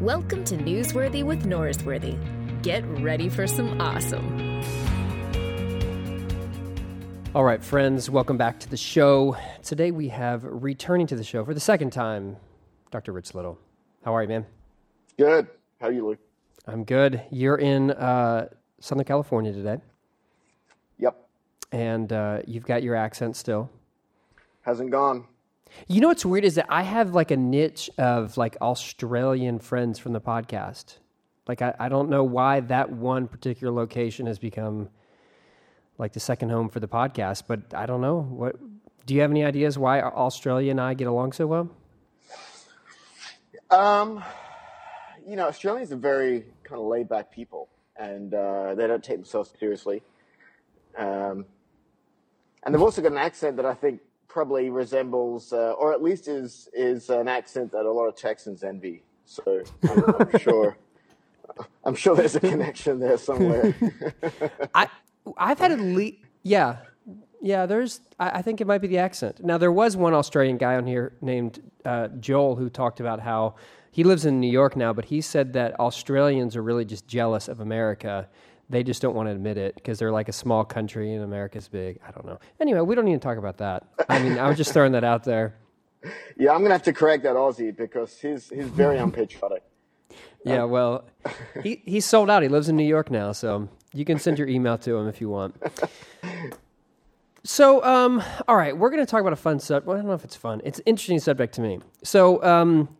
Welcome to Newsworthy with Norsworthy. Get ready for some awesome. All right, friends, welcome back to the show. Today we have returning to the show for the second time, Dr. Rich Little. How are you, man? Good. How are you, Luke? I'm good. You're in uh, Southern California today, Yep. and uh, you've got your accent still. Hasn't gone. You know what's weird is that I have like a niche of like Australian friends from the podcast. Like I, I don't know why that one particular location has become like the second home for the podcast, but I don't know what. Do you have any ideas why Australia and I get along so well? Um, you know, Australians are very kind of laid back people, and uh, they don't take themselves seriously. Um, and they've also got an accent that I think probably resembles, uh, or at least is is an accent that a lot of Texans envy. So I'm, I'm sure, I'm sure there's a connection there somewhere. I I've had at least yeah yeah. There's I, I think it might be the accent. Now there was one Australian guy on here named uh, Joel who talked about how he lives in New York now, but he said that Australians are really just jealous of America. They just don't want to admit it because they're like a small country and America's big. I don't know. Anyway, we don't need to talk about that. I mean, I was just throwing that out there. yeah, I'm gonna have to correct that Aussie because he's he's very unpatriotic. Yeah, well, he he's sold out. He lives in New York now, so you can send your email to him if you want. So, um, all right, we're going to talk about a fun subject. Well, I don't know if it's fun. It's an interesting subject to me. So, um,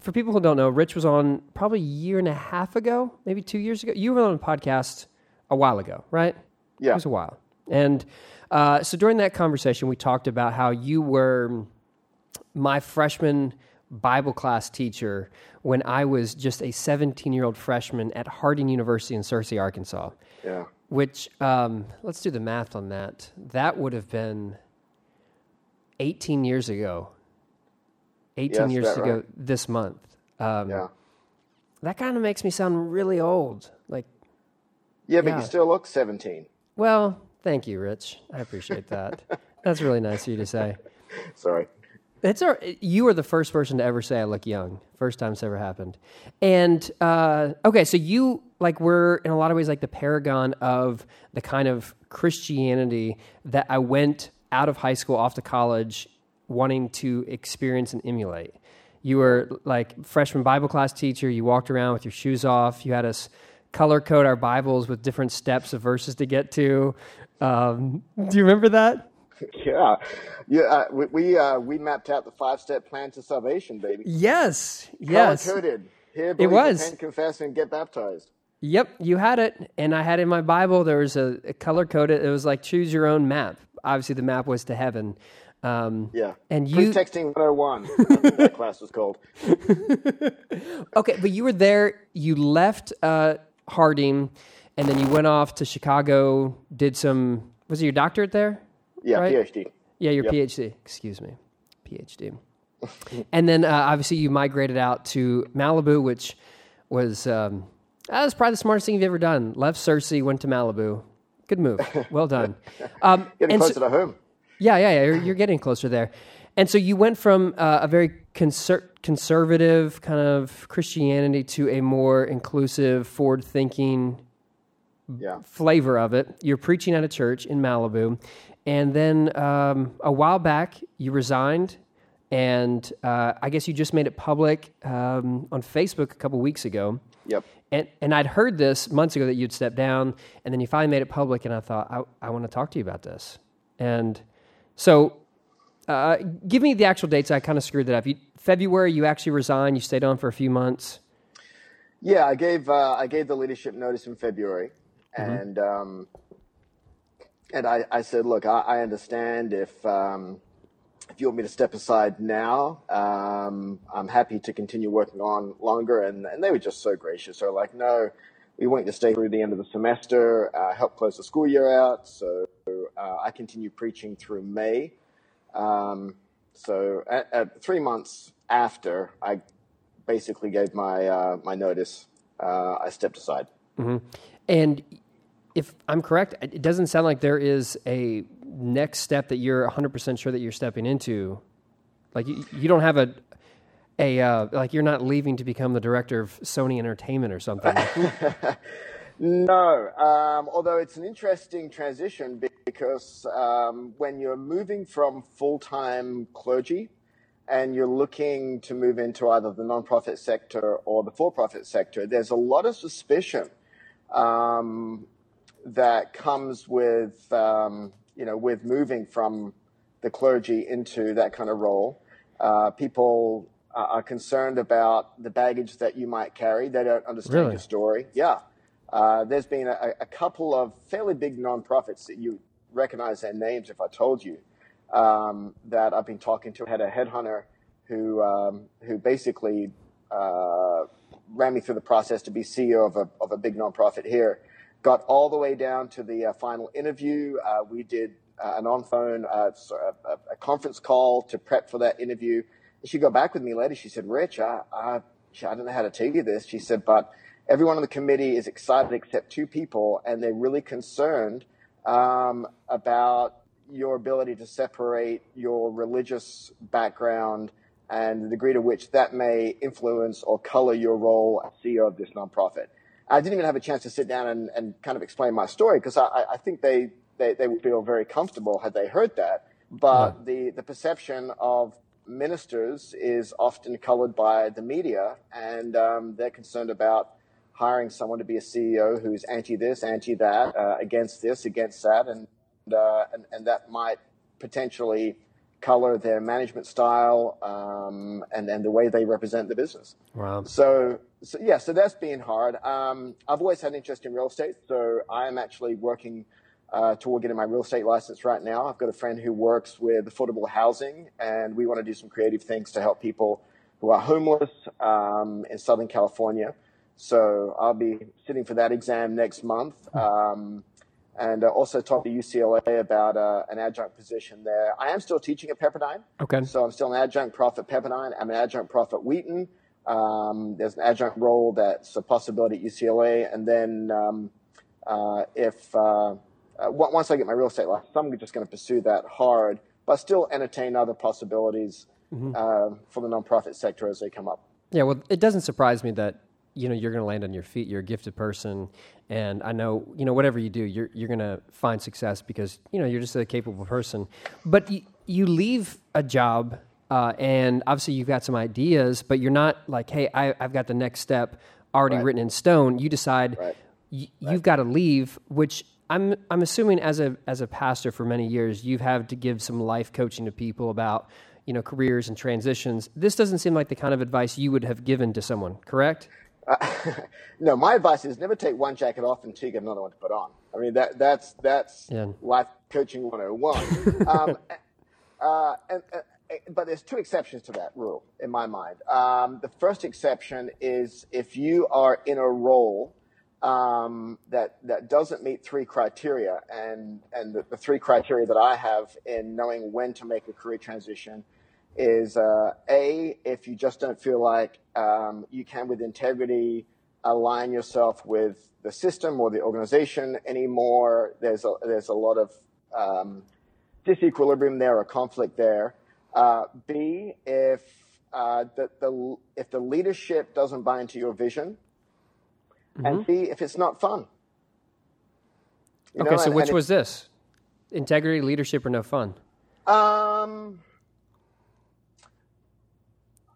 for people who don't know, Rich was on probably a year and a half ago, maybe two years ago. You were on a podcast a while ago, right? Yeah. It was a while. And uh, so during that conversation, we talked about how you were my freshman Bible class teacher when I was just a 17 year old freshman at Harding University in Searcy, Arkansas. Yeah. Which, um, let's do the math on that. That would have been 18 years ago. 18 Yes, years ago right. this month. Um, Yeah. That kind of makes me sound really old. Like, Yeah, but Yeah. you still look 17. well, thank you, Rich. I appreciate that. That's really nice of you to say. Sorry. It's our, you were the first person to ever say I look young. First time it's ever happened. And uh, okay, so you like were in a lot of ways like the paragon of the kind of Christianity that I went out of high school off to college wanting to experience and emulate. You were like freshman Bible class teacher. You walked around with your shoes off. You had us color code our Bibles with different steps of verses to get to. Um, do you remember that? Yeah, yeah. Uh, we we, uh, we mapped out the five step plan to salvation, baby. Yes. Yes. Color coded. Here, believe, was. repent, confess, and get baptized. Yep, you had it, and I had in my Bible there was a, a color coded. It was like choose your own map. Obviously, the map was to heaven. Um, Yeah. And you- texting 101. I that class was called. okay, but you were there. You left uh, Harding, and then you went off to Chicago. Did some? Was it your doctorate there? Yeah, Right. PhD. Yeah, your PhD. Excuse me, PhD. and then uh, obviously you migrated out to Malibu, which was um, that was probably the smartest thing you've ever done. Left Searcy, went to Malibu. Good move. Well done. Um, Getting and so- closer to home. Yeah, yeah, yeah. You're, you're getting closer there. And so you went from uh, a very conser- conservative kind of Christianity to a more inclusive, forward thinking Yeah. flavor of it. You're preaching at a church in Malibu. And then um, a while back, you resigned. And uh, I guess you just made it public um, on Facebook a couple weeks ago. Yep. And, and I'd heard this months ago that you'd stepped down, and then you finally made it public, and I thought, I, I want to talk to you about this. And so, uh, give me the actual dates. I kind of screwed that up. You, February, you actually resigned. You stayed on for a few months. Yeah, I gave uh, I gave the leadership notice in February, Mm-hmm. and um, and I, I said, look, I, I understand if um, if you want me to step aside now, um, I'm happy to continue working on longer. And, and they were just so gracious. They're like, no, we want you to stay through the end of the semester, uh, help close the school year out. So uh, I continue preaching through May. Um, so at, at three months after I basically gave my uh, my notice, uh, I stepped aside. And if I'm correct, it doesn't sound like there is a next step that you're 100% sure that you're stepping into. Like you, you don't have a a uh, like you're not leaving to become the director of Sony Entertainment or something. no, um, although it's an interesting transition because um, when you're moving from full time clergy and you're looking to move into either the nonprofit sector or the for profit sector, there's a lot of suspicion um, that comes with um, you know with moving from the clergy into that kind of role. Uh, people are concerned about the baggage that you might carry. They don't understand Really? your story. Yeah. Uh, there's been a, a couple of fairly big nonprofits that you recognize their names if I told you um, that I've been talking to. I had a headhunter who um, who basically uh, ran me through the process to be CEO of a of a big nonprofit here. Got all the way down to the uh, final interview. Uh, we did uh, an on phone a, a- conference call to prep for that interview. She got back with me later. She said, "Rich, I, I I don't know how to tell you this." She said, "But everyone on the committee is excited except two people, and they're really concerned um, about your ability to separate your religious background and the degree to which that may influence or color your role as CEO of this nonprofit." I didn't even have a chance to sit down and, and kind of explain my story because I, I- think they, they, they would feel very comfortable had they heard that. But the, the perception of ministers is often colored by the media, and um, they're concerned about hiring someone to be a CEO who's anti this, anti that, uh, against this, against that, and, uh, and and that might potentially color their management style um, and and the way they represent the business. wow. So, so yeah, so that's been hard. Um, I've always had an interest in real estate, so I am actually working uh, toward getting my real estate license right now. I've got a friend who works with affordable housing, and we want to do some creative things to help people who are homeless um, in Southern California. So I'll be sitting for that exam next month. Um, and uh, also talk to UCLA about uh, an adjunct position there. I am still teaching at Pepperdine. Okay. So I'm still an adjunct prof at Pepperdine. I'm an adjunct prof at Wheaton. Um, there's an adjunct role that's a possibility at UCLA. And then um, uh, if uh, uh, once I get my real estate license, I'm just going to pursue that hard, but still entertain other possibilities uh, for the nonprofit sector as they come up. Yeah, well, it doesn't surprise me that you know you're going to land on your feet. You're a gifted person, and I know you know whatever you do, you're you're going to find success because you know you're just a capable person. But you, you leave a job, uh, and obviously you've got some ideas, but you're not like, hey, I, I've got the next step already Right. written in stone. You decide Right. y- you've got to leave, which. I'm I'm assuming as a as a pastor for many years, you've had to give some life coaching to people about you know careers and transitions. This doesn't seem like the kind of advice you would have given to someone, correct? no, my advice is never take one jacket off until you get another one to put on. I mean that that's that's Yeah. life coaching 101. um, uh, and, uh, but there's two exceptions to that rule in my mind. Um, the first exception is if you are in a role um, that that doesn't meet three criteria, and and the, the three criteria that I have in knowing when to make a career transition is uh, a if you just don't feel like um, you can with integrity align yourself with the system or the organization anymore. There's a there's a lot of um, disequilibrium there or conflict there. Uh, B if uh, the, the if the leadership doesn't buy into your vision, and C if it's not fun. You Okay, know, so and- which and was this? Integrity, leadership, or no fun? Um,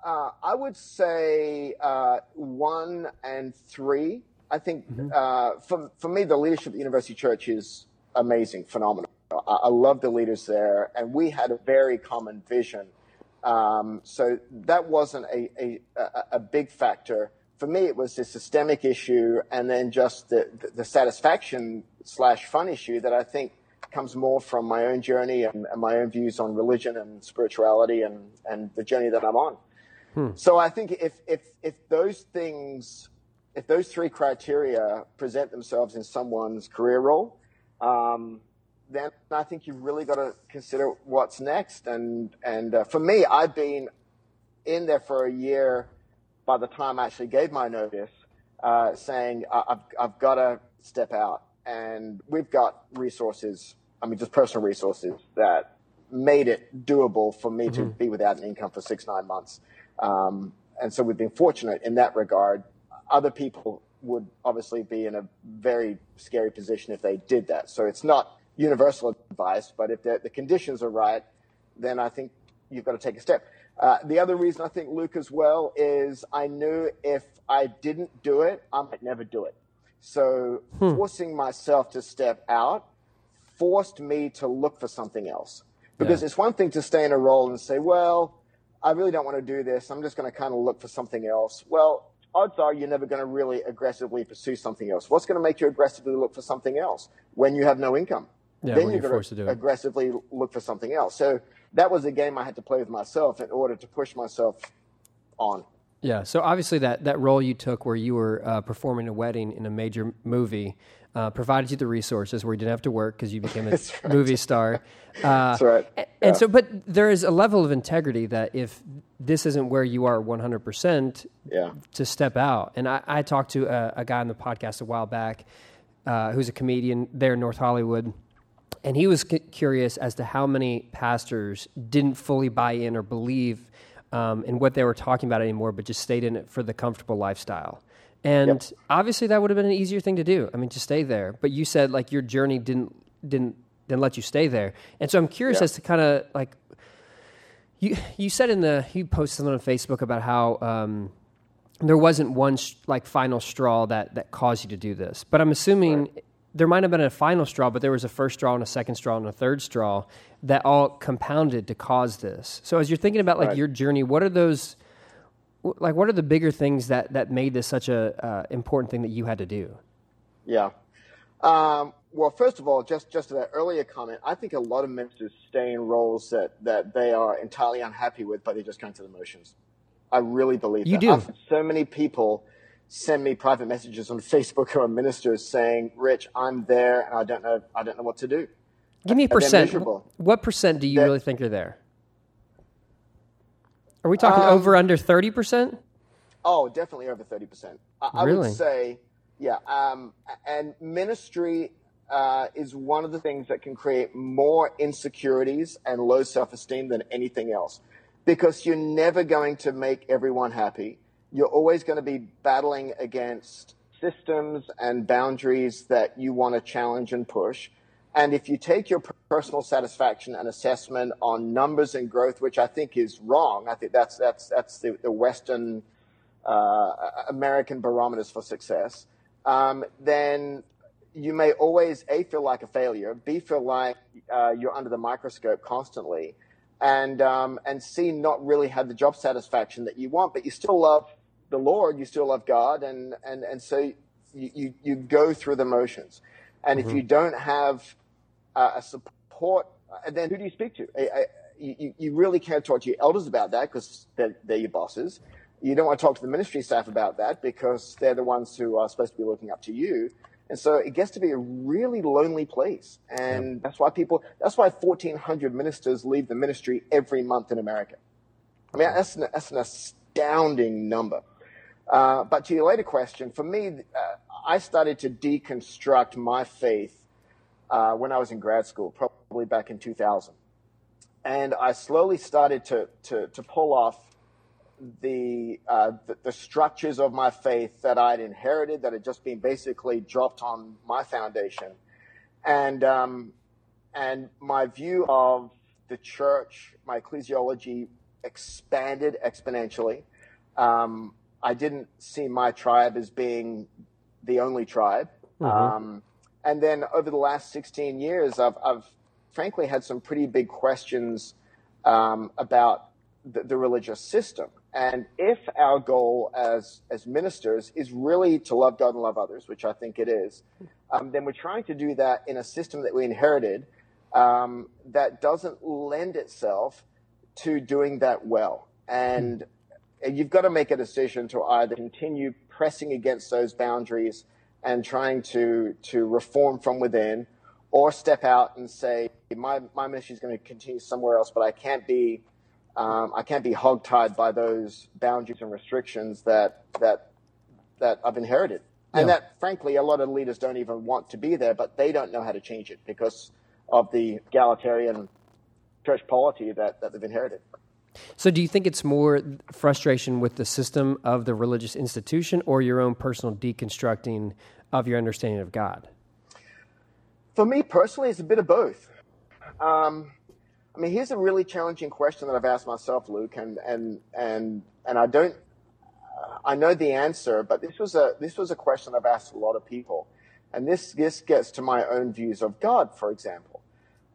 uh, I would say uh, one and three. I think uh, for for me, the leadership at University Church is amazing, phenomenal. I, I love the leaders there, and we had a very common vision. Um, so that wasn't a, a, a, big factor. For me, it was a systemic issue, and then just the, the, the satisfaction slash fun issue that I think comes more from my own journey and, and my own views on religion and spirituality and, and the journey that I'm on. So I think if, if, if those things, if those three criteria present themselves in someone's career role, um, then I think you've really got to consider what's next. And, and uh, for me, I've been in there for a year by the time I actually gave my notice, uh, saying I- I've, I've got to step out. And we've got resources, I mean, just personal resources that made it doable for me to be without an income for six, nine months. Um, and so we've been fortunate in that regard. Other people would obviously be in a very scary position if they did that. So it's not universal advice, but if the, the conditions are right, then I think you've got to take a step. Uh, the other reason I think Luke as well is I knew if I didn't do it, I might never do it. So hmm. forcing myself to step out forced me to look for something else. Because yeah. it's one thing to stay in a role and say, well, I really don't want to do this. I'm just going to kind of look for something else. Well, odds are you're never going to really aggressively pursue something else. What's going to make you aggressively look for something else when you have no income? Yeah, then you're, going to, aggressively look for something else. So that was a game I had to play with myself in order to push myself on. Yeah. So obviously that that role you took where you were uh, performing a wedding in a major movie uh, provided you the resources where you didn't have to work because you became a right. movie star. Uh, That's right. And so, but there is a level of integrity that if this isn't where you are 100%, yeah. to step out. And I, I talked to a, a, guy on the podcast a while back uh, who's a comedian there in North Hollywood. And he was c- curious as to how many pastors didn't fully buy in or believe um, in what they were talking about anymore, but just stayed in it for the comfortable lifestyle. And yep. obviously, that would have been an easier thing to do. I mean, to stay there. But you said like your journey didn't didn't didn't let you stay there. And so I'm curious yep. as to kind of like you you said in the you posted something on Facebook about how um, there wasn't one sh- like final straw that that caused you to do this. But I'm assuming. Right. There might have been a final straw, but there was a first straw and a second straw and a third straw that all compounded to cause this. So, as you're thinking about like right. your journey, what are those like what are the bigger things that that made this such a uh, important thing that you had to do? Yeah. Um, well, first of all, just just to that earlier comment, I think a lot of ministers stay in roles that that they are entirely unhappy with, but they're just going through the motions. I really believe you that. do. I've so many people send me private messages on Facebook or ministers saying, "Rich, I'm there, and I don't know, I don't know what to do." Give me a percent. What percent do you really think you're there? Are we talking um, over under thirty percent? Oh, definitely over thirty percent. I, really? I, would say, yeah. Um, and ministry uh, is one of the things that can create more insecurities and low self-esteem than anything else, because you're never going to make everyone happy. You're always going to be battling against systems and boundaries that you want to challenge and push. And if you take your personal satisfaction and assessment on numbers and growth, which I think is wrong, I think that's that's that's the, the Western uh, American barometers for success. Um, then you may always a feel like a failure, b feel like uh, you're under the microscope constantly, and um, and c not really have the job satisfaction that you want, but you still love the Lord, you still love God, and and and so you you, you go through the motions. And mm-hmm. if you don't have uh, a support, and then who do you speak to? I, I, you, you really can't talk to your elders about that because they're, they're your bosses. You don't want to talk to the ministry staff about that because they're the ones who are supposed to be looking up to you. And so it gets to be a really lonely place. And yeah. that's why people, that's why 1,400 ministers leave the ministry every month in America. I mean, that's an, that's an astounding number. Uh, but to your later question, for me, uh, I started to deconstruct my faith uh, when I was in grad school, probably back in 2000. And I slowly started to, to, to pull off the, uh, the, the structures of my faith that I'd inherited, that had just been basically dropped on my foundation, and um, and my view of the church, my ecclesiology expanded exponentially. Um, I didn't see my tribe as being the only tribe. Mm-hmm. Um, and then over the last 16 years, I've, I've frankly had some pretty big questions um, about the, the, religious system. And if our goal as, as ministers is really to love God and love others, which I think it is, um, then we're trying to do that in a system that we inherited um, that doesn't lend itself to doing that well. And mm. you've got to make a decision to either continue pressing against those boundaries and trying to to reform from within, or step out and say my my mission is going to continue somewhere else, but I can't be um, I can't be hogtied by those boundaries and restrictions that that that I've inherited, yeah. and that frankly a lot of leaders don't even want to be there, but they don't know how to change it because of the egalitarian church polity that, that they've inherited. So, do you think it's more frustration with the system of the religious institution or your own personal deconstructing of your understanding of God? For me personally, it's a bit of both. Um, I mean, here's a really challenging question that I've asked myself, Luke, and and and and I don't, I know the answer, but this was a this was a question I've asked a lot of people, and this this gets to my own views of God, for example.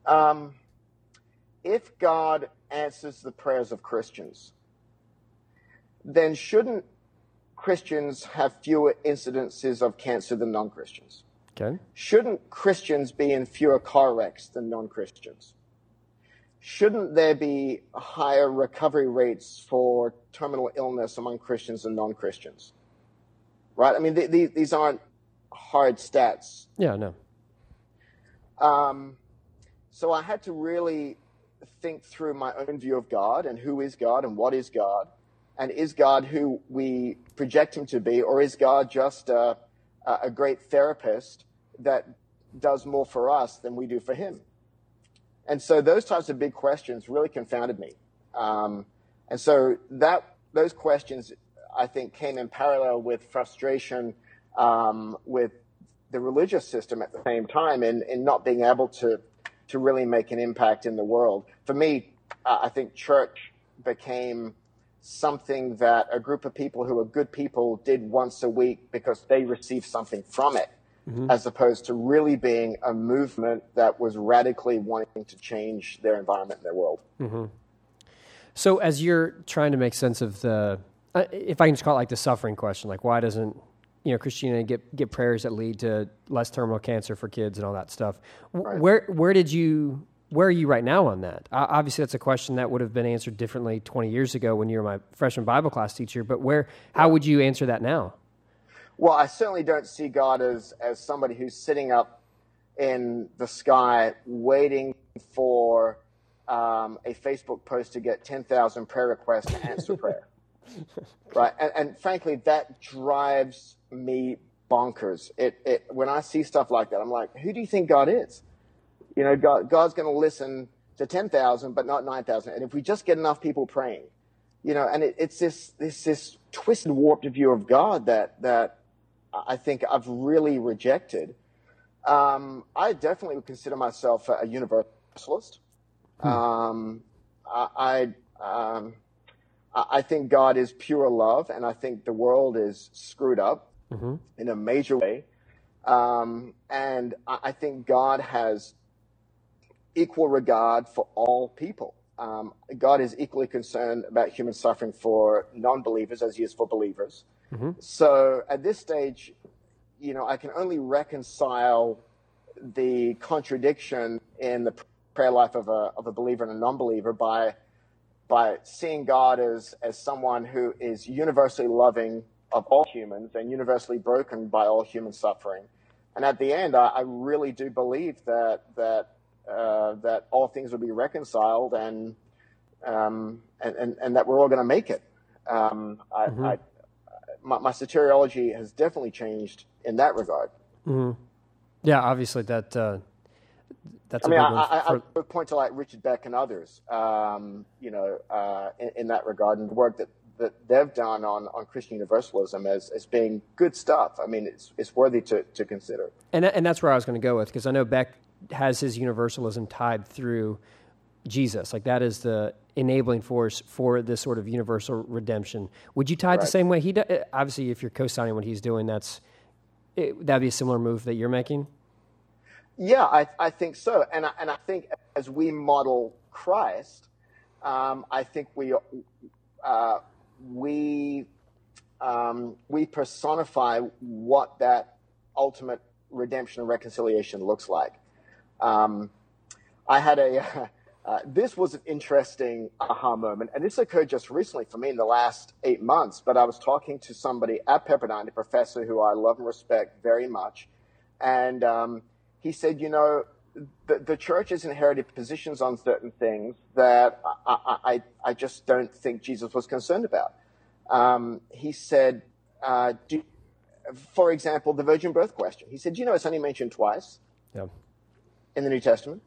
Um, if God answers the prayers of Christians, then shouldn't Christians have fewer incidences of cancer than non Christians? Okay. Shouldn't Christians be in fewer car wrecks than non Christians? Shouldn't there be higher recovery rates for terminal illness among Christians and non Christians? Right? I mean, th- th- these aren't hard stats. Yeah, no. Um, so I had to really think through my own view of God and who is God and what is God. And is God who we project him to be, or is God just a, a great therapist that does more for us than we do for him? And so those types of big questions really confounded me. Um, and so that those questions, I think, came in parallel with frustration um, with the religious system at the same time in, in not being able to to really make an impact in the world. For me, I think church became something that a group of people who are good people did once a week because they received something from it, mm-hmm. as opposed to really being a movement that was radically wanting to change their environment and their world. Mm-hmm. So, as you're trying to make sense of the, uh, if I can just call it like the suffering question, like why doesn't you know Christianity get get prayers that lead to less terminal cancer for kids and all that stuff. Right. Where where did you where are you right now on that? Uh, obviously, that's a question that would have been answered differently 20 years ago when you were my freshman Bible class teacher. But where how would you answer that now? Well, I certainly don't see God as as somebody who's sitting up in the sky waiting for um, a Facebook post to get 10,000 prayer requests to answer prayer. right? And, and, frankly, that drives me bonkers. It, it, when I see stuff like that, I'm like, who do you think God is? You know, God, God's going to listen to 10,000, but not 9,000. And if we just get enough people praying, you know, and it, it's this, this, this twisted, warped view of God that, that I think I've really rejected. Um, I definitely would consider myself a universalist. Hmm. Um, I, I um, I think God is pure love, and I think the world is screwed up mm-hmm. in a major way. Um, and I think God has equal regard for all people. Um, God is equally concerned about human suffering for non believers as he is for believers. Mm-hmm. So at this stage, you know, I can only reconcile the contradiction in the prayer life of a, of a believer and a non believer by by seeing God as, as someone who is universally loving of all humans and universally broken by all human suffering. And at the end, I, I really do believe that that uh, that all things will be reconciled and um, and, and, and that we're all going to make it. Um, I, mm-hmm. I, my, my, soteriology has definitely changed in that regard. Mm-hmm. Yeah, obviously that uh, that's I mean, I, I, I, would point to like Richard Beck and others, um, you know, uh, in, in, that regard, and the work that, that they've done on, on Christian universalism as, as being good stuff. I mean, it's, it's worthy to, to consider. And, and that's where I was going to go with, because I know Beck has his universalism tied through Jesus. Like that is the enabling force for this sort of universal redemption. Would you tie it right. the same way he does? Obviously, if you're co-signing what he's doing, that's it, that'd be a similar move that you're making. Yeah, I, I think so. And I, and I think as we model Christ, um, I think we, uh, we, um, we personify what that ultimate redemption and reconciliation looks like. Um, I had a, uh, this was an interesting aha moment, and this occurred just recently for me in the last eight months. But I was talking to somebody at Pepperdine, a professor who I love and respect very much, and um, he said, you know, the, the church has inherited positions on certain things that I, I, I just don't think Jesus was concerned about. Um, he said, uh, do, for example, the virgin birth question. He said, you know, it's only mentioned twice yeah. in the New Testament.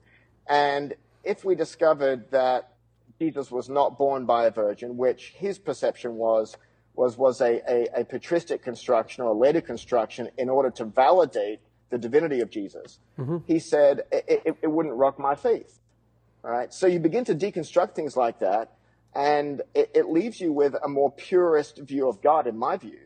And if we discovered that Jesus was not born by a virgin, which his perception was was was a, a, a patristic construction or a later construction in order to validate the divinity of Jesus. Mm-hmm. He said it, it, it, wouldn't rock my faith. All right, so you begin to deconstruct things like that, and it, it leaves you with a more purist view of God, in my view,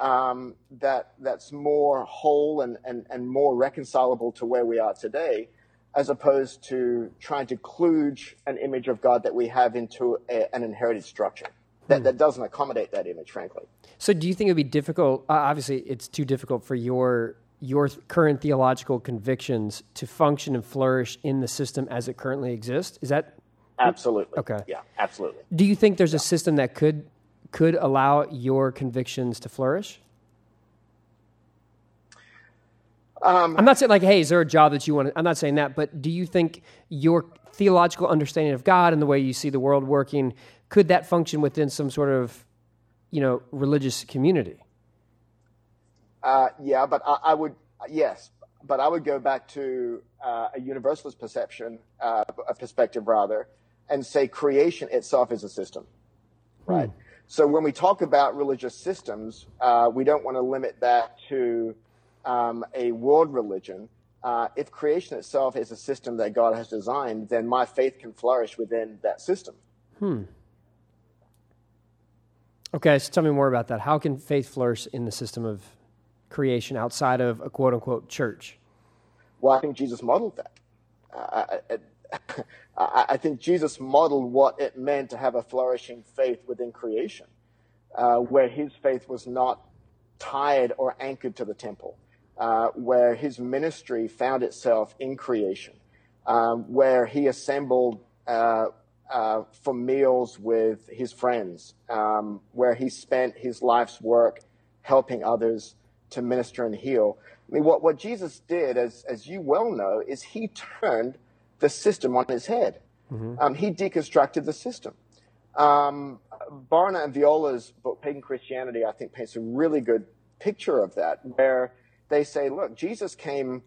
um, that that's more whole and, and, and more reconcilable to where we are today as opposed to trying to kludge an image of God that we have into a, an inherited structure that, hmm. that doesn't accommodate that image, frankly. So, do you think it would be difficult? Uh, obviously, it's too difficult for your your current theological convictions to function and flourish in the system as it currently exists. Is that absolutely okay? Yeah, absolutely. Do you think there's yeah. a system that could could allow your convictions to flourish? Um, I'm not saying like, hey, is there a job that you want? To, I'm not saying that, but do you think your theological understanding of God and the way you see the world working could that function within some sort of, you know, religious community? Uh, yeah, but I, I, would yes, but I would go back to uh, a universalist perception, uh, a perspective rather, and say creation itself is a system, right? Hmm. So when we talk about religious systems, uh, we don't want to limit that to um, a world religion, uh, if creation itself is a system that God has designed, then my faith can flourish within that system. Hmm. Okay, so tell me more about that. How can faith flourish in the system of creation outside of a quote unquote church? Well, I think Jesus modeled that. I, I, I, think Jesus modeled what it meant to have a flourishing faith within creation, uh, where his faith was not tied or anchored to the temple uh, where his ministry found itself in creation, um, where he assembled uh, uh, for meals with his friends, um, where he spent his life's work helping others to minister and heal. I mean, what, what Jesus did, as, as you well know, is he turned the system on his head. Mm-hmm. Um, he deconstructed the system. Um, Barna and Viola's book, Pagan Christianity, I think paints a really good picture of that, where they say, look, Jesus came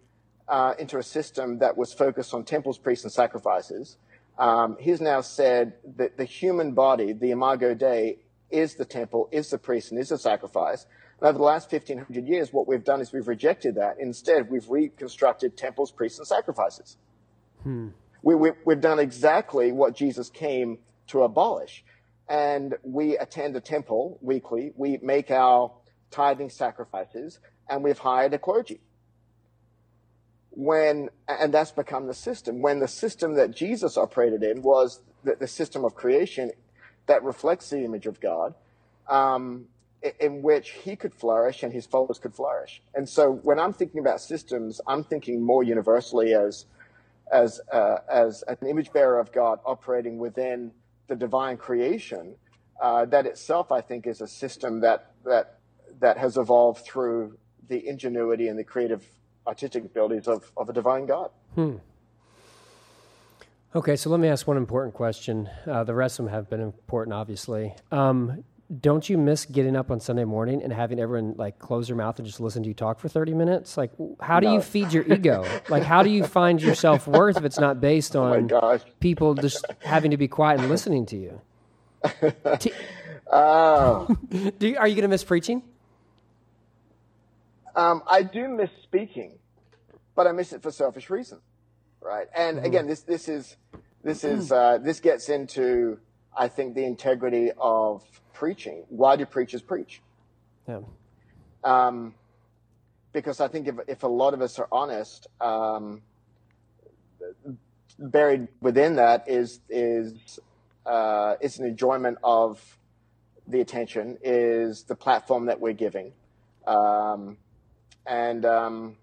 uh, into a system that was focused on temples, priests, and sacrifices. Um, he's now said that the human body, the imago Dei, is the temple, is the priest, and is the sacrifice. And over the last 1500 years, what we've done is we've rejected that. Instead, we've reconstructed temples, priests, and sacrifices. Hmm. We, we, we've done exactly what Jesus came to abolish. And we attend a temple weekly. We make our tithing sacrifices and we've hired a clergy. When, and that's become the system. When the system that Jesus operated in was the, the system of creation that reflects the image of God, um, in which he could flourish and his followers could flourish. And so when I'm thinking about systems, I'm thinking more universally as, as, uh, as an image bearer of God operating within the divine creation. Uh, that itself, I think, is a system that, that, that has evolved through the ingenuity and the creative artistic abilities of, of a divine God. Hmm. Okay, so let me ask one important question. Uh, the rest of them have been important, obviously. Um, don't you miss getting up on Sunday morning and having everyone like close their mouth and just listen to you talk for 30 minutes? Like, how do no. you feed your ego? like, how do you find your self worth if it's not based oh on oh people just having to be quiet and listening to you? T- uh, you, are you going to miss preaching? Um, I do miss speaking, but I miss it for selfish reasons, right? And mm-hmm. again, this this is this is uh, this gets into I think the integrity of preaching. Why do preachers preach? Yeah. Um, because I think if if a lot of us are honest, um, buried within that is is uh, is an enjoyment of the attention, is the platform that we're giving. Um, and um,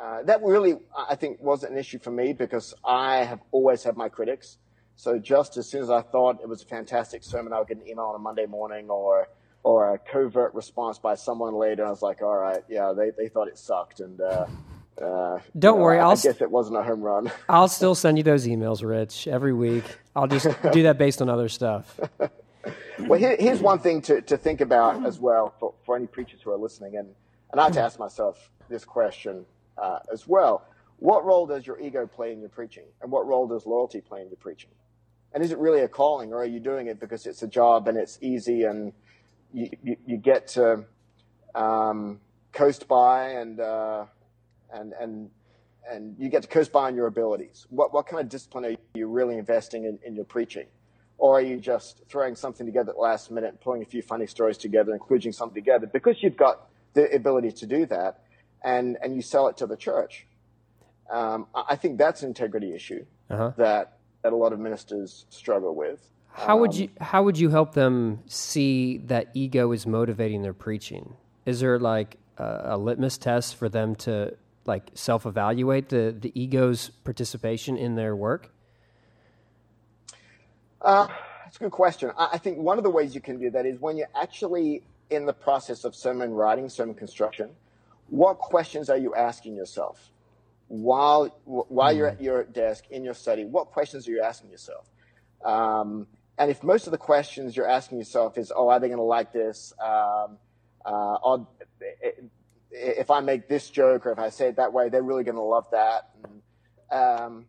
uh, that really, I think, wasn't an issue for me because I have always had my critics. So just as soon as I thought it was a fantastic sermon, I would get an email on a Monday morning or or a covert response by someone later. And I was like, all right, yeah, they, they thought it sucked. And uh, uh, don't worry, I, I'll I guess it wasn't a home run. I'll still send you those emails, Rich, every week. I'll just do that based on other stuff. well, here, here's one thing to, to think about as well for, for any preachers who are listening. And and I have to ask myself this question uh, as well. What role does your ego play in your preaching? And what role does loyalty play in your preaching? And is it really a calling, or are you doing it because it's a job and it's easy and you, you, you get to um, coast by and, uh, and, and, and you get to coast by on your abilities? What, what kind of discipline are you really investing in, in your preaching? Or are you just throwing something together at the last minute, pulling a few funny stories together, including something together because you've got the ability to do that and, and you sell it to the church? Um, I think that's an integrity issue uh-huh. that, that a lot of ministers struggle with. How would you um, how would you help them see that ego is motivating their preaching? Is there like a, a litmus test for them to like self evaluate the the ego's participation in their work? Uh, that's a good question. I, I think one of the ways you can do that is when you're actually in the process of sermon writing, sermon construction. What questions are you asking yourself while while mm. you're at your desk in your study? What questions are you asking yourself? Um, and if most of the questions you're asking yourself is, "Oh, are they going to like this?" Um, uh, if I make this joke or if I say it that way, they're really going to love that. And, um,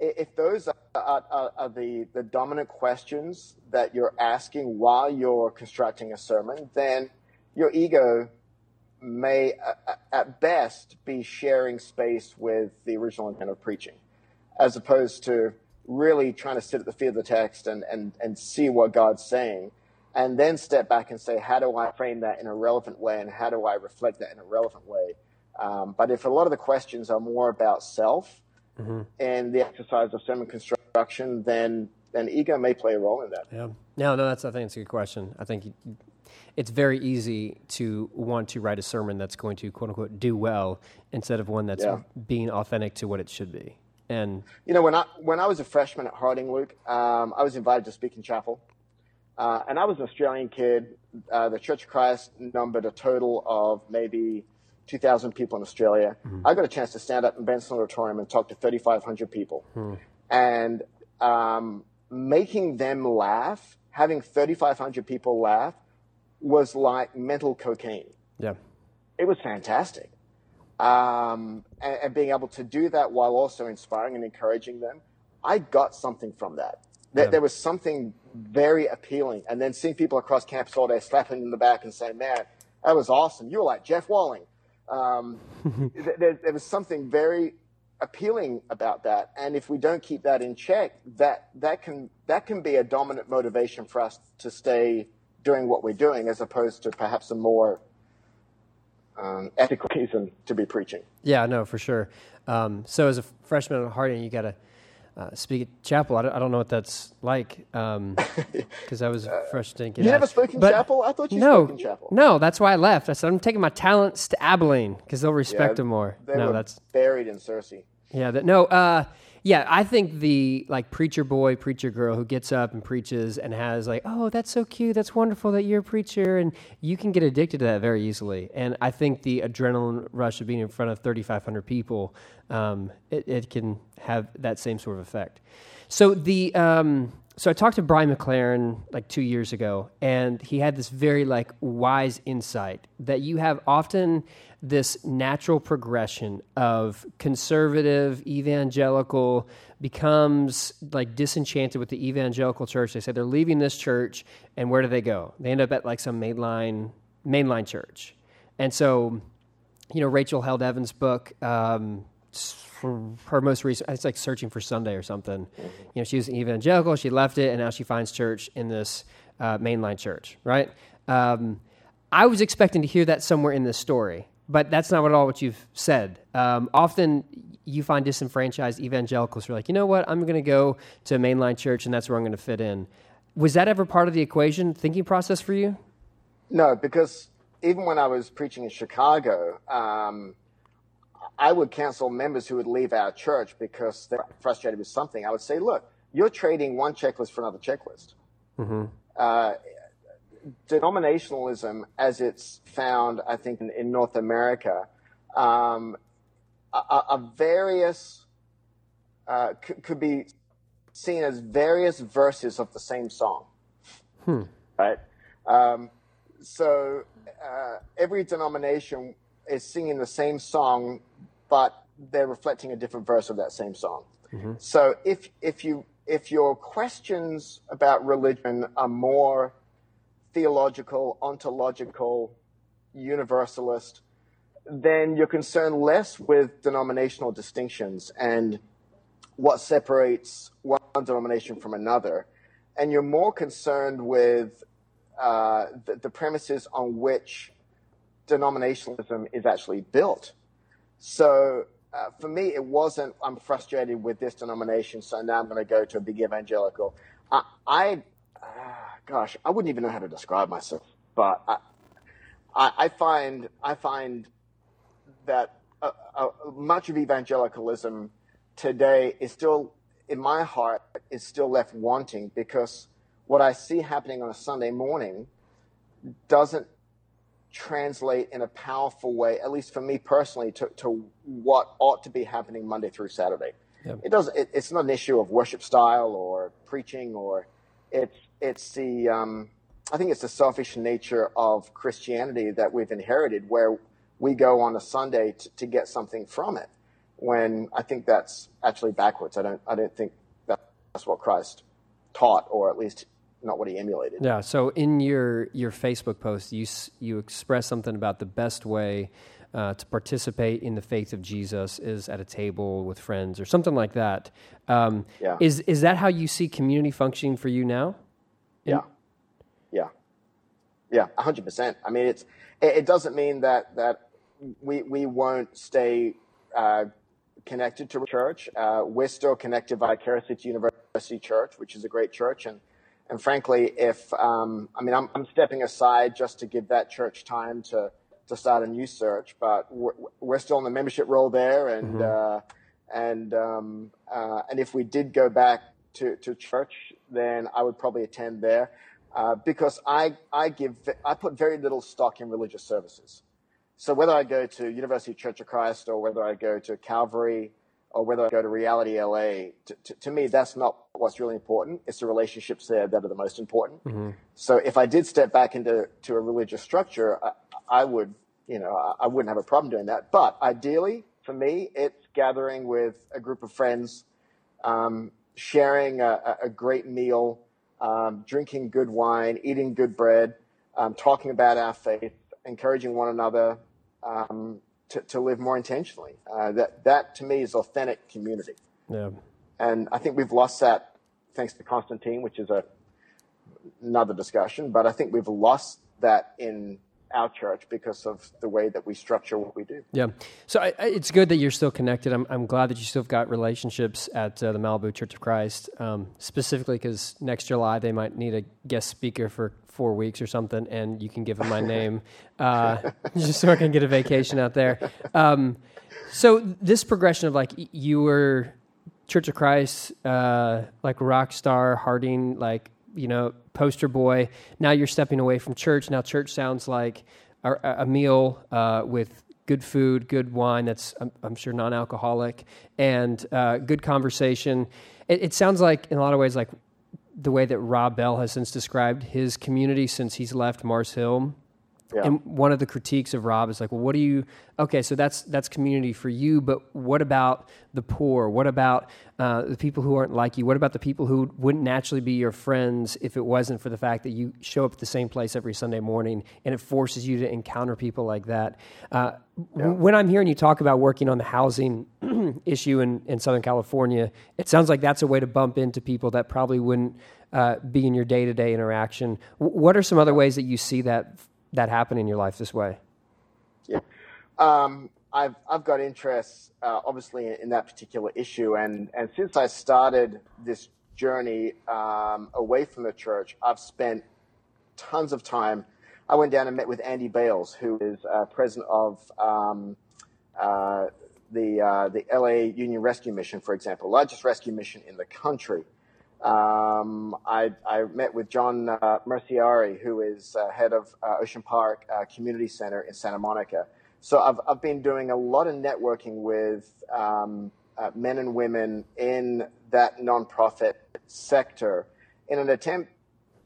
if those are, are, are, the, the dominant questions that you're asking while you're constructing a sermon, then your ego may, uh, at best, be sharing space with the original intent of preaching, as opposed to really trying to sit at the feet of the text and, and, and see what God's saying, and then step back and say, how do I frame that in a relevant way, and how do I reflect that in a relevant way? Um, but if a lot of the questions are more about self, mm-hmm. and the exercise of sermon construction, then then ego may play a role in that. Yeah. No, no, that's I think it's a good question. I think it's very easy to want to write a sermon that's going to quote unquote do well instead of one that's yeah. being authentic to what it should be. And you know, when I when I was a freshman at Harding, Luke, um, I was invited to speak in chapel, uh, and I was an Australian kid. Uh, the Church of Christ numbered a total of maybe 2,000 people in Australia. Mm-hmm. I got a chance to stand up in Benson Auditorium and talk to 3,500 people. Mm. And um, making them laugh, having 3,500 people laugh, was like mental cocaine. Yeah. It was fantastic. Um, and, and, being able to do that while also inspiring and encouraging them, I got something from that. There, yeah. there was something very appealing. And then seeing people across campus all day slapping in the back and saying, man, that was awesome. You were like Jeff Walling. Um, there, there, was something very appealing about that, and if we don't keep that in check, that that can that can be a dominant motivation for us to stay doing what we're doing, as opposed to perhaps a more um, ethical reason to be preaching. Yeah, no, for sure. Um, so, as a freshman at Harding, you got to uh, speak at chapel. I don't, I don't, know what that's like because um, I was uh, fresh to get. You never spoke in but chapel? I thought you no, spoke in chapel. No, that's why I left. I said I'm taking my talents to Abilene because they'll respect yeah, them more. no, that's buried in Searcy. Yeah, that, no. Uh, yeah, I think the like preacher boy, preacher girl who gets up and preaches and has like, oh, that's so cute, that's wonderful that you're a preacher, and you can get addicted to that very easily. And I think the adrenaline rush of being in front of 3,500 people, um, it, it, can have that same sort of effect. So the um, so I talked to Brian McLaren like two years ago, and he had this very like wise insight that you have often this natural progression of conservative evangelical becomes like disenchanted with the evangelical church. They say they're leaving this church, and where do they go? They end up at like some mainline mainline church, and so you know Rachel Held Evans' book. Um, her most recent, it's like searching for Sunday or something. Mm-hmm. You know, she was evangelical. She left it, and now she finds church in this uh, mainline church, right? Um, I was expecting to hear that somewhere in this story, but that's not at all what you've said. Um, often you find disenfranchised evangelicals who are like, you know what, I'm going to go to a mainline church and that's where I'm going to fit in. Was that ever part of the equation, thinking process for you? No, because even when I was preaching in Chicago, um, I would cancel members who would leave our church because they're frustrated with something. I would say, look, you're trading one checklist for another checklist. Mm-hmm. Uh, denominationalism, as it's found, I think, in, in North America, um, are, are various, uh, c- could be seen as various verses of the same song. Hmm. Right? Um, so uh, every denomination is singing the same song, but they're reflecting a different verse of that same song. Mm-hmm. So if if you if your questions about religion are more theological, ontological, universalist, then you're concerned less with denominational distinctions and what separates one denomination from another, and you're more concerned with uh, the, the, premises on which denominationalism is actually built. So uh, for me, it wasn't, I'm frustrated with this denomination, so now I'm going to go to a big evangelical. I, I uh, gosh, I wouldn't even know how to describe myself, but I, I, I find, I find that uh, uh, much of evangelicalism today is still, in my heart, is still left wanting because what I see happening on a Sunday morning doesn't translate in a powerful way, at least for me personally, to, to what ought to be happening Monday through Saturday. Yep. It does. It, it's not an issue of worship style or preaching, or it's it's the um, I think it's the selfish nature of Christianity that we've inherited, where we go on a Sunday to, to get something from it. When I think that's actually backwards. I don't. I don't think that's what Christ taught, or at least not what he emulated. Yeah. So in your your Facebook post, you you express something about the best way uh, to participate in the faith of Jesus is at a table with friends or something like that. Um, yeah. Is is that how you see community functioning for you now? In- yeah. Yeah. Yeah. hundred percent. I mean, it's it, it, doesn't mean that that we we won't stay. Uh, connected to church. Uh, we're still connected vicariously to University Church, which is a great church, and and frankly, if um, I mean, I'm, I'm, stepping aside just to give that church time to to start a new search, but we're, we're still in the membership role there, and mm-hmm. uh, and um, uh, and if we did go back to, to church, then I would probably attend there uh, because I I give I put very little stock in religious services. So whether I go to University Church of Christ or whether I go to Calvary or whether I go to Reality LA, to, to, to, me, that's not what's really important. It's the relationships there that are the most important. Mm-hmm. So if I did step back into to a religious structure, I, I would, you know, I, I, wouldn't have a problem doing that. But ideally, for me, it's gathering with a group of friends, um, sharing a, a, great meal, um, drinking good wine, eating good bread, um, talking about our faith, encouraging one another, um, to, to live more intentionally. Uh, that that to me is authentic community. Yeah. And I think we've lost that thanks to Constantine, which is a another discussion. But I think we've lost that in our church because of the way that we structure what we do. Yeah. So I, I, it's good that you're still connected. I'm, I'm glad that you still have got relationships at uh, the Malibu Church of Christ, um, specifically because next July they might need a guest speaker for four weeks or something, and you can give them my name uh, just so I can get a vacation out there. Um, so this progression of like you were Church of Christ, uh, like rock star, Harding, like you know, poster boy. Now you're stepping away from church. Now church sounds like a, a meal uh, with good food, good wine that's, I'm, I'm sure, non alcoholic, and uh, good conversation. It, it, sounds like, in a lot of ways, like the way that Rob Bell has since described his community since he's left Mars Hill. Yeah. And one of the critiques of Rob is like, well, what do you? Okay, so that's that's community for you, but what about the poor? What about uh, the people who aren't like you? What about the people who wouldn't naturally be your friends if it wasn't for the fact that you show up at the same place every Sunday morning, and it forces you to encounter people like that? Uh, yeah. When I'm hearing you talk about working on the housing issue in, in Southern California, it sounds like that's a way to bump into people that probably wouldn't uh, be in your day to day interaction. W- what are some other ways that you see that that happen in your life this way? Yeah, um, I've I've got interests uh, obviously in, that particular issue, and and since I started this journey um, away from the church, I've spent tons of time. I went down and met with Andy Bales, who is uh, president of um, uh, the uh, the LA Union Rescue Mission, for example, largest rescue mission in the country. Um, I, I, met with John uh, Maceri, who is uh, head of uh, Ocean Park uh, Community Center in Santa Monica. So I've, I've been doing a lot of networking with um, uh, men and women in that nonprofit sector in an attempt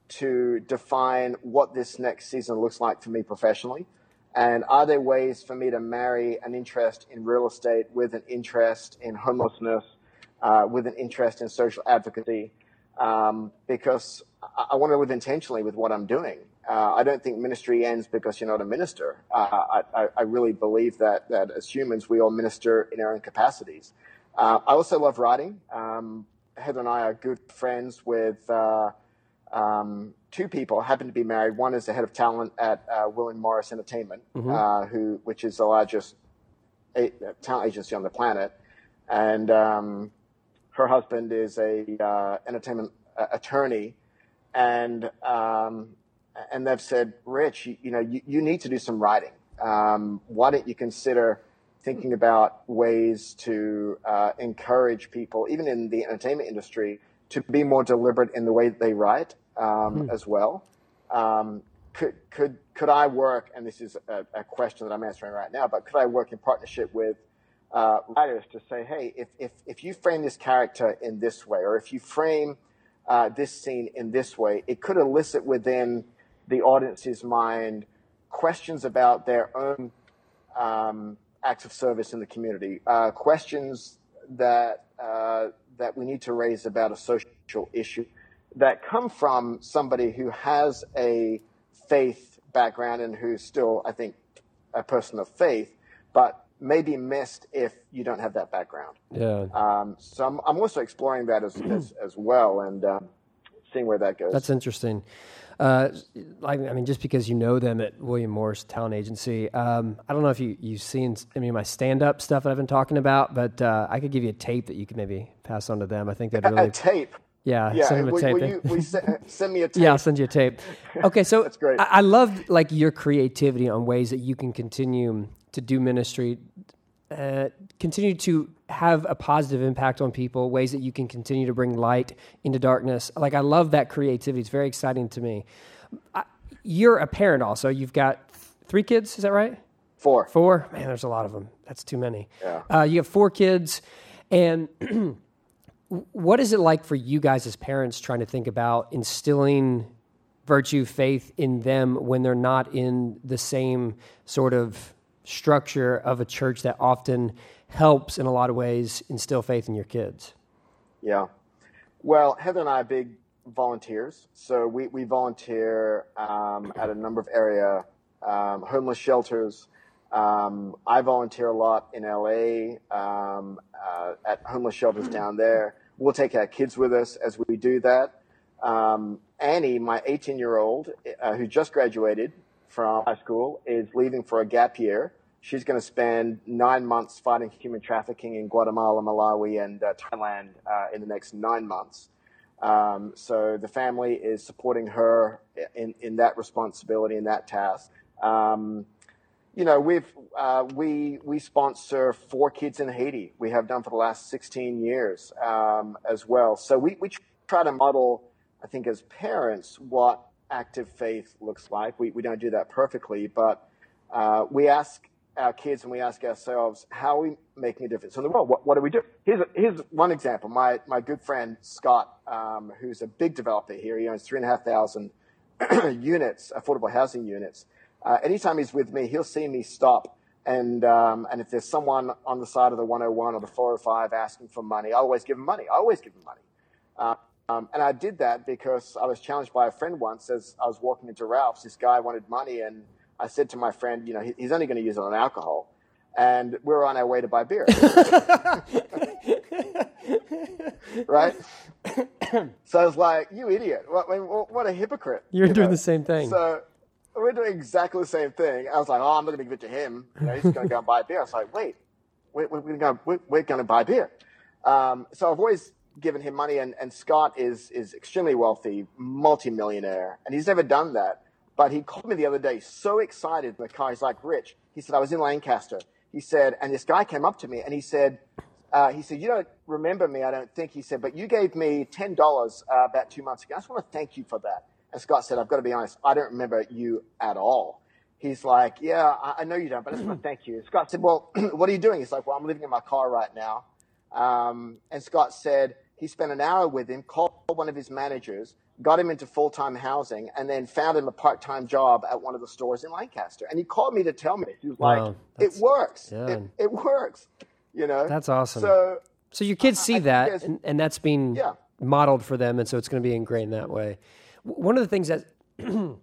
to define what this next season looks like for me professionally. And are there ways for me to marry an interest in real estate with an interest in homelessness uh, with an interest in social advocacy um, because I, I want to live intentionally with what I'm doing. Uh, I don't think ministry ends because you're not a minister. Uh, I, I, really believe that that as humans we all minister in our own capacities. Uh, I also love writing. Um, Heather and I are good friends with uh, um, two people. Happen to be married. One is the head of talent at uh, William Morris Entertainment, mm-hmm. Uh, who which is the largest a- talent agency on the planet, and um, her husband is a entertainment attorney, and um, and they've said, Rich, you, you know, you, you, need to do some writing. Um, why don't you consider thinking about ways to uh, encourage people, even in the entertainment industry, to be more deliberate in the way that they write um, hmm. as well? Um, could, could, could I work, and this is a, a, question that I'm answering right now, but could I work in partnership with uh, writers to say, hey, if, if, if you frame this character in this way, or if you frame uh, this scene in this way, it could elicit within the audience's mind questions about their own um, acts of service in the community, uh, questions that uh, that we need to raise about a social issue that come from somebody who has a faith background and who's still, I think, a person of faith, but may be missed if you don't have that background. Yeah. Um, so I'm, I'm, also exploring that as, as, as well and uh, seeing where that goes. That's interesting. Uh, I, I, mean, just because you know them at William Morris Talent Agency, um, I don't know if you you've seen any of my stand up stuff that I've been talking about, but uh, I could give you a tape that you could maybe pass on to them. I think that really a tape. Yeah, yeah. Send them a will, tape. Will you, will you send me a tape? yeah, I'll send you a tape. Okay, so that's great. I, I love like your creativity on ways that you can continue to do ministry uh, continue to have a positive impact on people, ways that you can continue to bring light into darkness. Like, I love that creativity. It's very exciting to me. I, you're a parent also. You've got three kids, is that right? Four. Four? Man, there's a lot of them. That's too many. Yeah. Uh, you have four kids. And what is it like for you guys as parents trying to think about instilling virtue, faith in them when they're not in the same sort of structure of a church that often helps in a lot of ways instill faith in your kids. Yeah. Well, Heather and I are big volunteers. So we, we volunteer um, at a number of area um, homeless shelters. Um, I volunteer a lot in LA um, uh, at homeless shelters down there. We'll take our kids with us as we do that. Um, Annie, my 18 year old, uh, who just graduated from high school, is leaving for a gap year she's going to spend nine months fighting human trafficking in Guatemala, Malawi, and uh, Thailand uh, in the next nine months. Um, so the family is supporting her in, in that responsibility and that task. Um, you know, we've uh, we we sponsor four kids in Haiti. We have done for the last 16 years um, as well. So we we try to model, I think, as parents, what active faith looks like. We we don't do that perfectly, but uh, we ask our kids and we ask ourselves, how are we making a difference in the world? What, what do we do? Here's, a, here's one example. My, my good friend Scott, um, who's a big developer here, he owns three and a half thousand units, affordable housing units. Uh, anytime he's with me, he'll see me stop. And, um, and if there's someone on the side of the 101 or the 405 asking for money, I always give him money. I always give him money. Uh, um, and I did that because I was challenged by a friend once as I was walking into Ralph's. This guy wanted money and I said to my friend, you know, he's only going to use it on alcohol. And we were on our way to buy beer. right? so I was like, you idiot. What, what a hypocrite. You're you doing know? the same thing. So we're doing exactly the same thing. I was like, oh, I'm not going to give it to him. You know, he's going to go and buy beer. I was like, wait, we're, we're going to buy beer. Um, so I've always given him money, and, and Scott is, is extremely wealthy, multimillionaire, and he's never done that. But he called me the other day, so excited the car. He's like, Rich, he said, I was in Lancaster. He said, and this guy came up to me and he said, uh, he said, you don't remember me, I don't think. He said, but you gave me $10 uh, about two months ago. I just want to thank you for that. And Scott said, I've got to be honest, I don't remember you at all. He's like, yeah, I, I know you don't, but I just want to thank you. Scott said, well, what are you doing? He's like, well, I'm living in my car right now. Um, and Scott said he spent an hour with him, called one of his managers, got him into full time housing, and then found him a part time job at one of the stores in Lancaster. And he called me to tell me, he was wow, like, it works. Yeah. It, it, works. You know? That's awesome. So, So your kids see think that, there's- and, and that's being Yeah. modeled for them, and so it's going to be ingrained that way. One of the things that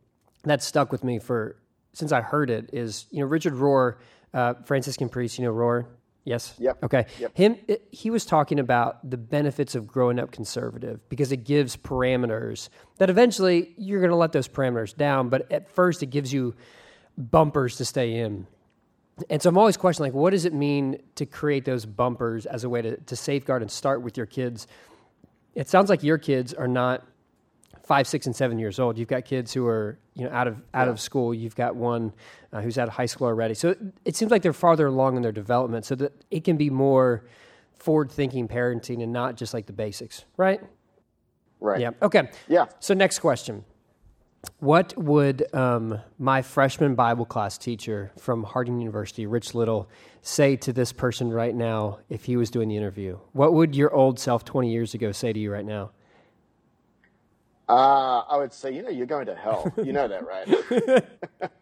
that stuck with me for since I heard it is you know Richard Rohr, uh, Franciscan priest. You know Rohr, yes. Yep. Okay. Yep. Him. It, he was talking about the benefits of growing up conservative because it gives parameters that eventually you're going to let those parameters down, but at first it gives you bumpers to stay in. And so I'm always questioning, like, what does it mean to create those bumpers as a way to, to safeguard and start with your kids? It sounds like your kids are not five, six, and seven years old. You've got kids who are, you know, out of out of school. You've got one uh, who's out of high school already. So it, it seems like they're farther along in their development, so that it can be more forward-thinking parenting and not just like the basics, right? Right. Yeah. Okay. Yeah. So next question. What would um, my freshman Bible class teacher from Harding University, Rich Little, say to this person right now if he was doing the interview? What would your old self 20 years ago say to you right now? Uh, I would say, you know, you're going to hell. You know that, right?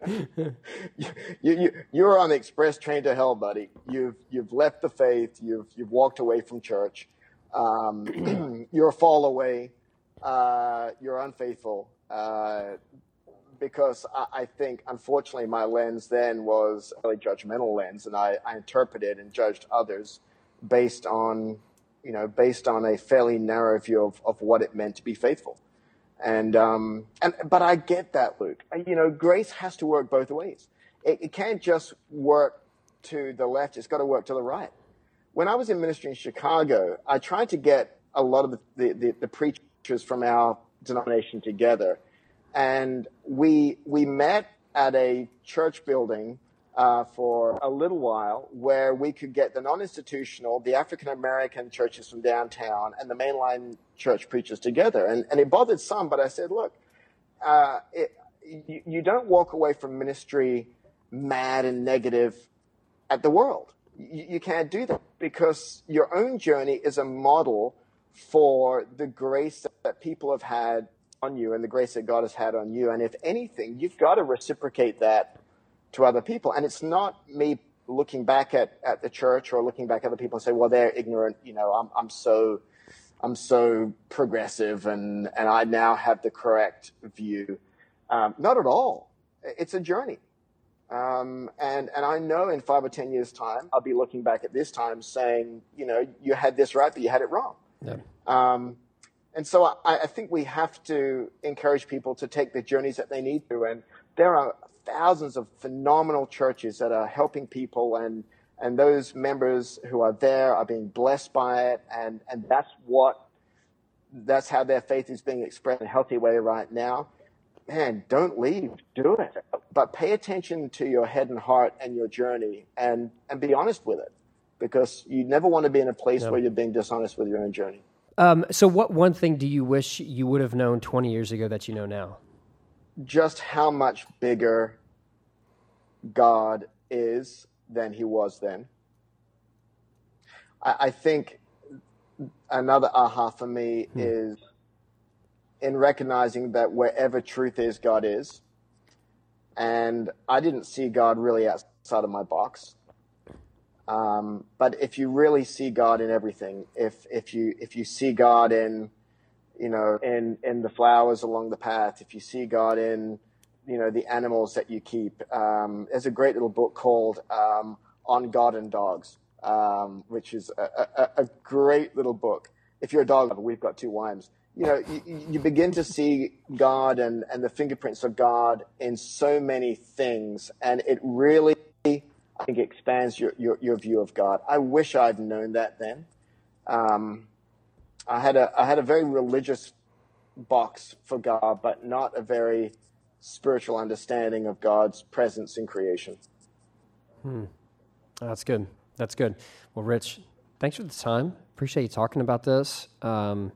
you, you, you're on the express train to hell, buddy. You've, you've left the faith. You've, you've walked away from church. Um, you're a fall away. Uh, you're unfaithful. Uh, because I, I think, unfortunately, my lens then was a judgmental lens, and I, I interpreted and judged others based on, you know, based on a fairly narrow view of, of what it meant to be faithful. And, um, and, but I get that, Luke. You know, grace has to work both ways. It, it can't just work to the left. It's got to work to the right. When I was in ministry in Chicago, I tried to get a lot of the, the, the, the preachers from our denomination together. And we, we met at a church building uh, for a little while where we could get the non-institutional, the African American churches from downtown and the mainline church preachers together. And, and it bothered some, but I said, look, uh, it, you, you don't walk away from ministry mad and negative at the world. You, you can't do that because your own journey is a model for the grace that people have had on you and the grace that God has had on you. And if anything, you've got to reciprocate that to other people. And it's not me looking back at, at the church or looking back at other people and say, well, they're ignorant. You know, I'm, I'm so, I'm so progressive and, and I now have the correct view. Um, not at all. It's a journey. Um, and, and I know in five or 10 years time, I'll be looking back at this time saying, you know, you had this right, but you had it wrong. Yeah. Um, and so I, I think we have to encourage people to take the journeys that they need to. And there are thousands of phenomenal churches that are helping people and, and those members who are there are being blessed by it. And, and that's what, that's how their faith is being expressed in a healthy way right now. Man, don't leave. Do it. But pay attention to your head and heart and your journey and, and be honest with it because you never want to be in a place where you're being dishonest with your own journey. Um, so, what one thing do you wish you would have known 20 years ago that you know now? Just how much bigger God is than he was then. I, I think another aha for me is in recognizing that wherever truth is, God is. And I didn't see God really outside of my box. Um, but if you really see God in everything, if if you if you see God in you know, in, in the flowers along the path, if you see God in, you know, the animals that you keep. Um, there's a great little book called um, On God and Dogs, um, which is a, a, a, great little book. If you're a dog lover, we've got two wives. You know, you, you begin to see God and, and the fingerprints of God in so many things, and it really, I think, expands your, your, your view of God. I wish I'd known that then. Um, I had a I had a very religious box for God, but not a very spiritual understanding of God's presence in creation. Hmm. That's good. That's good. Well, Rich, thanks for the time. Appreciate you talking about this. Um,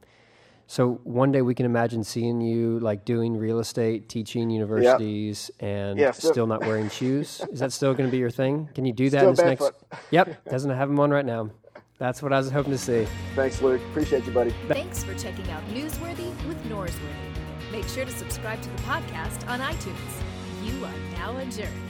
so one day we can imagine seeing you like doing real estate, teaching universities, and Yeah, so- still not wearing shoes. Is that still going to be your thing? Can you do that Still in this next? barefoot. Yep, doesn't have them on right now. That's what I was hoping to see. Thanks, Luke. Appreciate you, buddy. Thanks for checking out Newsworthy with Norsworthy. Make sure to subscribe to the podcast on iTunes. You are now adjourned.